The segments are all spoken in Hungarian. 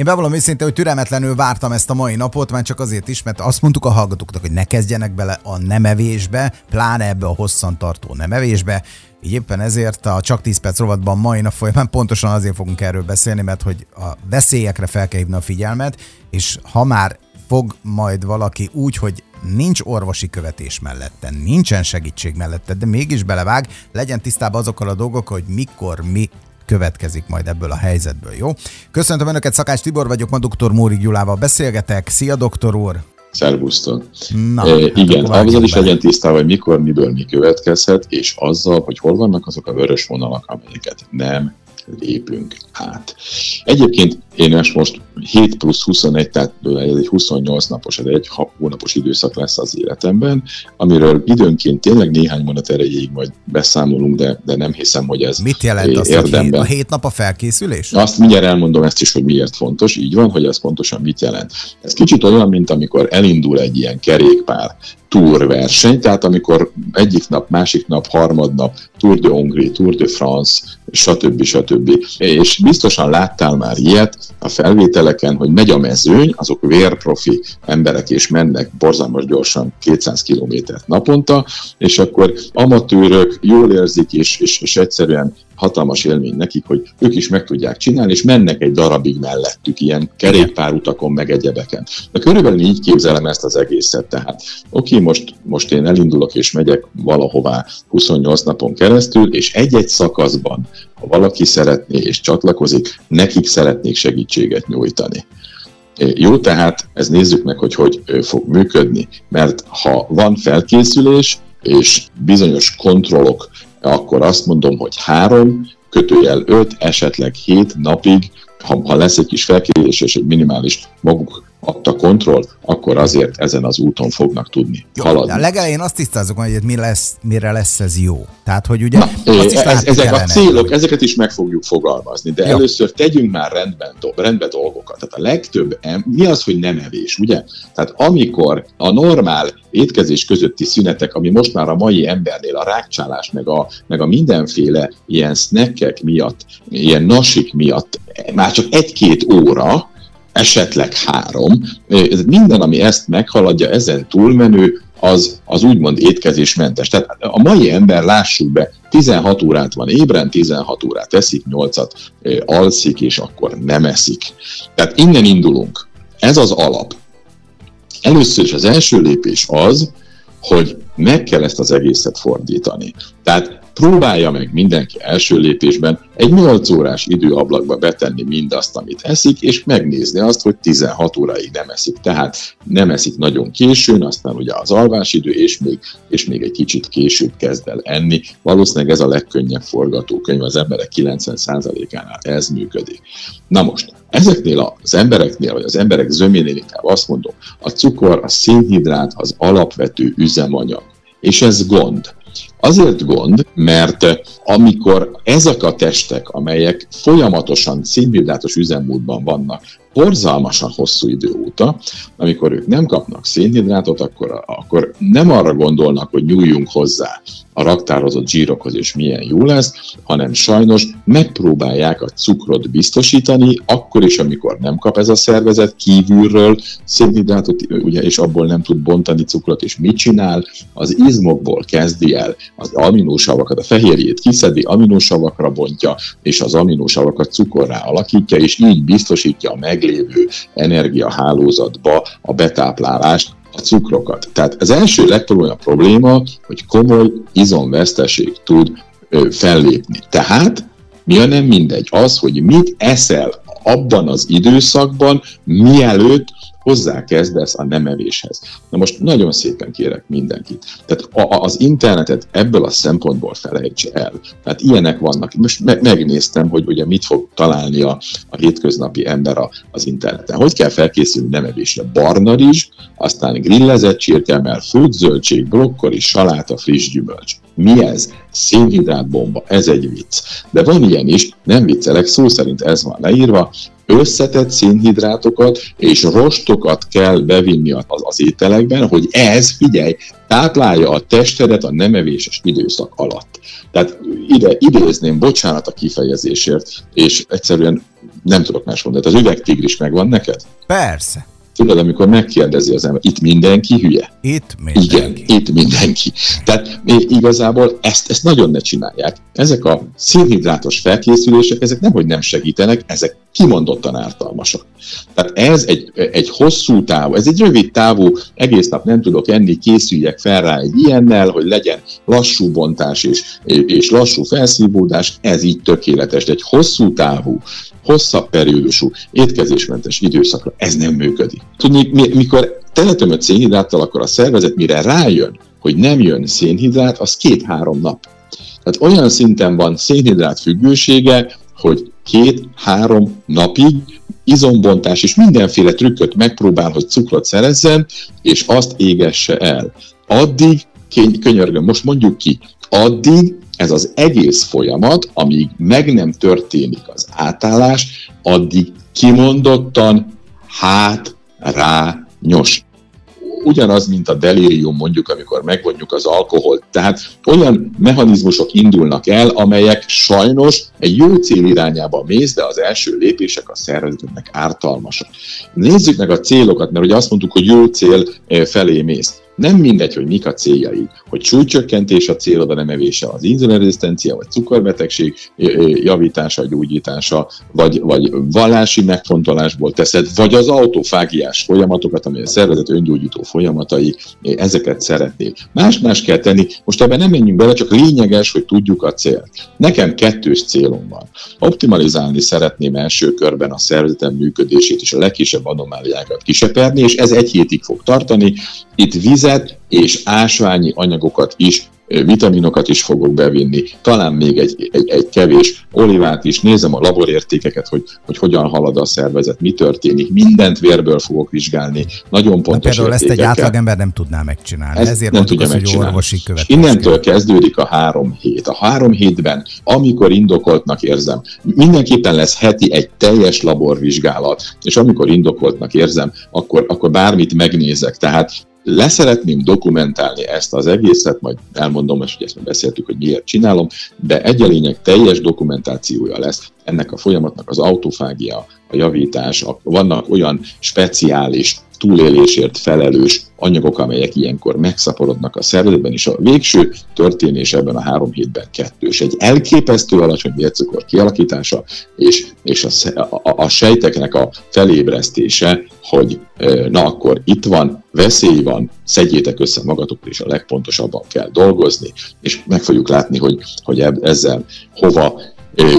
Én bevallom őszintén, hogy türelmetlenül vártam ezt a mai napot, már csak azért is, mert azt mondtuk a hallgatóknak, hogy ne kezdjenek bele a nemevésbe, pláne ebbe a hosszantartó nemevésbe. Így éppen ezért a Csak 10 perc rovatban mai nap folyamán pontosan azért fogunk erről beszélni, mert hogy a veszélyekre fel kell hívni a figyelmet, és ha már fog majd valaki úgy, hogy nincs orvosi követés mellette, nincsen segítség mellette, de mégis belevág, legyen tisztában azokkal a dolgok, hogy mikor mi következik majd ebből a helyzetből, jó? Köszöntöm Önöket, Szakács Tibor vagyok, ma dr. Móri Gyulával beszélgetek. Szia, doktor úr! Szervusztok! Na, e, hát igen, azzal is legyen tisztában, hogy mikor, miből mi következhet, és azzal, hogy hol vannak azok a vörös vonalak, amelyeket nem lépünk át. Egyébként én most 7 plusz 21, tehát ez egy 28 napos, ez egy hónapos időszak lesz az életemben, amiről időnként tényleg néhány mondat erejéig majd beszámolunk, de, de nem hiszem, hogy ez Mit jelent az, érdemben. a 7 nap a felkészülés? Azt mindjárt elmondom ezt is, hogy miért fontos, így van, hogy ez pontosan mit jelent. Ez kicsit olyan, mint amikor elindul egy ilyen kerékpár túrverseny, tehát amikor egyik nap, másik nap, harmadnap Tour de Hongrie, Tour de France, stb. stb. És biztosan láttál már ilyet a felvételeken, hogy megy a mezőny, azok vérprofi emberek és mennek borzalmas gyorsan 200 kilométert naponta, és akkor amatőrök jól érzik, és, és, és egyszerűen hatalmas élmény nekik, hogy ők is meg tudják csinálni, és mennek egy darabig mellettük, ilyen kerékpárutakon, meg egyebeken. De körülbelül így képzelem ezt az egészet. Tehát oké, most, most én elindulok és megyek valahová 28 napon keresztül, és egy-egy szakaszban, ha valaki szeretné és csatlakozik, nekik szeretnék segítséget nyújtani. Jó, tehát ez nézzük meg, hogy hogy fog működni, mert ha van felkészülés, és bizonyos kontrollok akkor azt mondom, hogy három, kötőjel öt, esetleg hét napig, ha, ha lesz egy kis felkérés és egy minimális maguk adta kontroll, akkor azért ezen az úton fognak tudni jó, haladni. A legelején azt tisztázok, hogy mi lesz, mire lesz ez jó. Tehát, hogy ugye Na, azt is ez, ezek a célok, hogy... ezeket is meg fogjuk fogalmazni, de jó. először tegyünk már rendben, rendben dolgokat. Tehát a legtöbb, mi az, hogy nem evés, ugye? Tehát amikor a normál étkezés közötti szünetek, ami most már a mai embernél a rákcsálás, meg a, meg a mindenféle ilyen snackek miatt, ilyen nasik miatt már csak egy-két óra, esetleg három. Minden, ami ezt meghaladja, ezen túlmenő, az, az úgymond étkezésmentes. Tehát a mai ember, lássuk be, 16 órát van ébren, 16 órát eszik, 8-at alszik, és akkor nem eszik. Tehát innen indulunk. Ez az alap. Először is az első lépés az, hogy meg kell ezt az egészet fordítani. Tehát próbálja meg mindenki első lépésben egy 8 órás időablakba betenni mindazt, amit eszik, és megnézni azt, hogy 16 óráig nem eszik. Tehát nem eszik nagyon későn, aztán ugye az alvásidő, és még, és még egy kicsit később kezd el enni. Valószínűleg ez a legkönnyebb forgatókönyv, az emberek 90%-ánál ez működik. Na most, ezeknél az embereknél, vagy az emberek zöménél inkább azt mondom, a cukor, a szénhidrát az alapvető üzemanyag. És ez gond. Azért gond, mert amikor ezek a testek, amelyek folyamatosan szénhidrátos üzemmódban vannak, borzalmasan hosszú idő óta, amikor ők nem kapnak szénhidrátot, akkor, akkor nem arra gondolnak, hogy nyúljunk hozzá a raktározott zsírokhoz, és milyen jó lesz, hanem sajnos megpróbálják a cukrot biztosítani, akkor is, amikor nem kap ez a szervezet kívülről szénhidrátot, ugye, és abból nem tud bontani cukrot, és mit csinál? Az izmokból kezdi el az aminósavakat, a fehérjét kiszedi, aminósavakra bontja, és az aminósavakat cukorrá alakítja, és így biztosítja a meglévő energiahálózatba a betáplálást, a cukrokat. Tehát az első legkomolyabb probléma, hogy komoly izomveszteség tud ö, fellépni. Tehát mi a nem mindegy? Az, hogy mit eszel abban az időszakban, mielőtt hozzákezdesz a nemevéshez. Na most nagyon szépen kérek mindenkit. Tehát a, az internetet ebből a szempontból felejtse el. Tehát ilyenek vannak. Most me- megnéztem, hogy ugye mit fog találni a, a hétköznapi ember a, az interneten. Hogy kell felkészülni nemevésre? Barna rizs, aztán grillezett csirkemel, főtt zöldség, brokkoli, saláta, friss gyümölcs. Mi ez? Szénhidrátbomba, ez egy vicc. De van ilyen is, nem viccelek, szó szerint ez van leírva, összetett szénhidrátokat és rostokat kell bevinni az, az ételekben, hogy ez, figyelj, táplálja a testedet a nemevéses időszak alatt. Tehát ide idézném, bocsánat a kifejezésért, és egyszerűen Nem tudok más mondani. Az üvegtigris megvan neked? Persze. Tudod, amikor megkérdezi az ember, itt mindenki hülye? Itt mindenki. Igen, itt mindenki. Tehát igazából ezt, ezt nagyon ne csinálják. Ezek a szénhidrátos felkészülések, ezek nem, hogy nem segítenek, ezek kimondottan ártalmasak. Tehát ez egy, egy hosszú távú, ez egy rövid távú, egész nap nem tudok enni, készüljek fel rá egy ilyennel, hogy legyen lassú bontás és, és lassú felszívódás, ez így tökéletes. De egy hosszú távú, hosszabb periódusú, étkezésmentes időszakra ez nem működik. Tudni, mikor teletömött szénhidráttal, akkor a szervezet mire rájön, hogy nem jön szénhidrát, az két-három nap. Tehát olyan szinten van szénhidrát függősége, hogy két-három napig izombontás és mindenféle trükköt megpróbál, hogy cukrot szerezzen, és azt égesse el. Addig, könyörgöm, most mondjuk ki, addig ez az egész folyamat, amíg meg nem történik az átállás, addig kimondottan hát rá ugyanaz, mint a delírium mondjuk, amikor megvonjuk az alkoholt. Tehát olyan mechanizmusok indulnak el, amelyek sajnos egy jó cél irányába mész, de az első lépések a szervezetnek ártalmasak. Nézzük meg a célokat, mert ugye azt mondtuk, hogy jó cél eh, felé mész. Nem mindegy, hogy mik a céljai, hogy súlycsökkentés a célod, nem evése az inzulinrezisztencia, vagy cukorbetegség javítása, gyógyítása, vagy, vagy vallási megfontolásból teszed, vagy az autofágiás folyamatokat, amely a szervezet öngyógyító folyamatai, ezeket szeretnél. Más-más kell tenni, most ebben nem menjünk bele, csak lényeges, hogy tudjuk a célt. Nekem kettős célom van. Optimalizálni szeretném első körben a szervezetem működését és a legkisebb anomáliákat kiseperni, és ez egy hétig fog tartani. Itt vizet és ásványi anyagokat is vitaminokat is fogok bevinni, talán még egy, egy, egy kevés olivát is, nézem a laborértékeket, hogy, hogy hogyan halad a szervezet, mi történik, mindent vérből fogok vizsgálni, nagyon pontos De például ezt egy átlagember nem tudná megcsinálni, ezt ezért nem tudja az, megcsinálni. hogy orvosi Innentől kezdődik a három hét. A három hétben, amikor indokoltnak érzem, mindenképpen lesz heti egy teljes laborvizsgálat, és amikor indokoltnak érzem, akkor, akkor bármit megnézek. Tehát leszeretném dokumentálni ezt az egészet, majd elmondom, hogy ezt beszéltük, hogy miért csinálom, de egy a lényeg teljes dokumentációja lesz ennek a folyamatnak az autofágia, a javítás, a, vannak olyan speciális túlélésért felelős anyagok, amelyek ilyenkor megszaporodnak a szervezetben, és a végső történés ebben a három hétben kettős. Egy elképesztő alacsony vércukor kialakítása, és, és a, a, a sejteknek a felébresztése, hogy na akkor itt van, veszély van, szedjétek össze magatokat, és a legpontosabban kell dolgozni, és meg fogjuk látni, hogy, hogy ezzel hova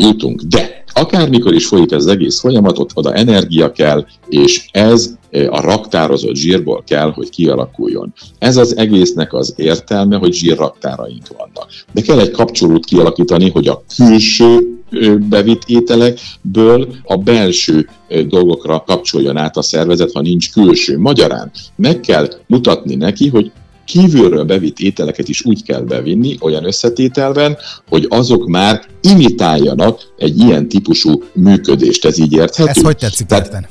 jutunk. De akármikor is folyik ez az egész folyamatot, oda energia kell, és ez a raktározott zsírból kell, hogy kialakuljon. Ez az egésznek az értelme, hogy zsírraktáraink vannak. De kell egy kapcsolót kialakítani, hogy a külső bevitt ételekből a belső dolgokra kapcsoljon át a szervezet, ha nincs külső. Magyarán meg kell mutatni neki, hogy kívülről bevitt ételeket is úgy kell bevinni, olyan összetételben, hogy azok már imitáljanak egy ilyen típusú működést. Ez így érthető? Ez hogy tetszik Tehát, érteni?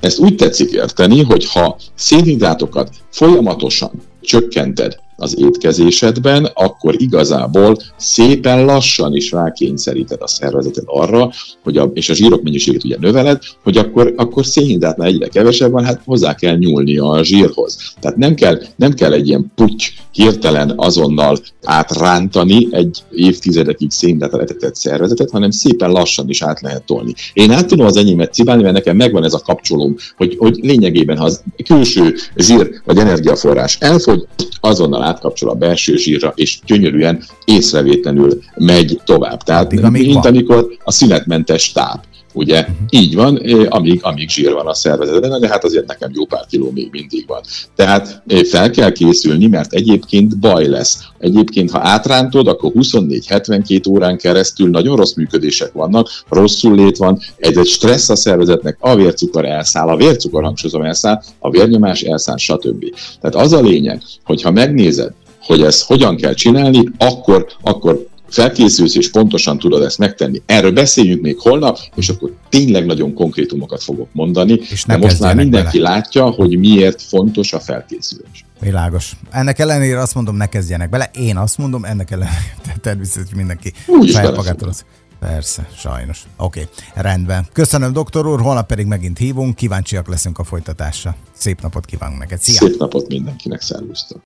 Ezt úgy tetszik érteni, hogy ha szénhidrátokat folyamatosan csökkented az étkezésedben, akkor igazából szépen lassan is rákényszeríted a szervezetet arra, hogy a, és a zsírok mennyiségét ugye növeled, hogy akkor, akkor szénhidrátnál egyre kevesebb van, hát hozzá kell nyúlni a zsírhoz. Tehát nem kell, nem kell egy ilyen puty hirtelen azonnal átrántani egy évtizedekig szénhidrátra letetett szervezetet, hanem szépen lassan is át lehet tolni. Én át tudom az enyémet cibálni, mert nekem megvan ez a kapcsolóm, hogy, hogy lényegében, ha az külső zsír vagy energiaforrás elfogy, azonnal átkapcsol a belső zsírra, és gyönyörűen észrevétlenül megy tovább. Tehát, mint van. amikor a szünetmentes táp. Ugye így van, amíg, amíg zsír van a szervezetben, de hát azért nekem jó pár kiló még mindig van. Tehát fel kell készülni, mert egyébként baj lesz. Egyébként, ha átrántod, akkor 24-72 órán keresztül nagyon rossz működések vannak, rosszul lét van, egy, egy stressz a szervezetnek, a vércukor elszáll, a vércukor hangsúlyozom elszáll, a vérnyomás elszáll, stb. Tehát az a lényeg, hogy ha megnézed, hogy ezt hogyan kell csinálni, akkor, akkor felkészülsz, és pontosan tudod ezt megtenni. Erről beszéljünk még holnap, és akkor tényleg nagyon konkrétumokat fogok mondani, és de most már mindenki bele. látja, hogy miért fontos a felkészülés. Világos. Ennek ellenére azt mondom, ne kezdjenek bele. Én azt mondom, ennek ellenére természetesen mindenki saját magától Persze, sajnos. Oké, okay. rendben. Köszönöm, doktor úr, holnap pedig megint hívunk, kíváncsiak leszünk a folytatásra. Szép napot kívánunk neked. Szia! Szép napot mindenkinek, szervusztok!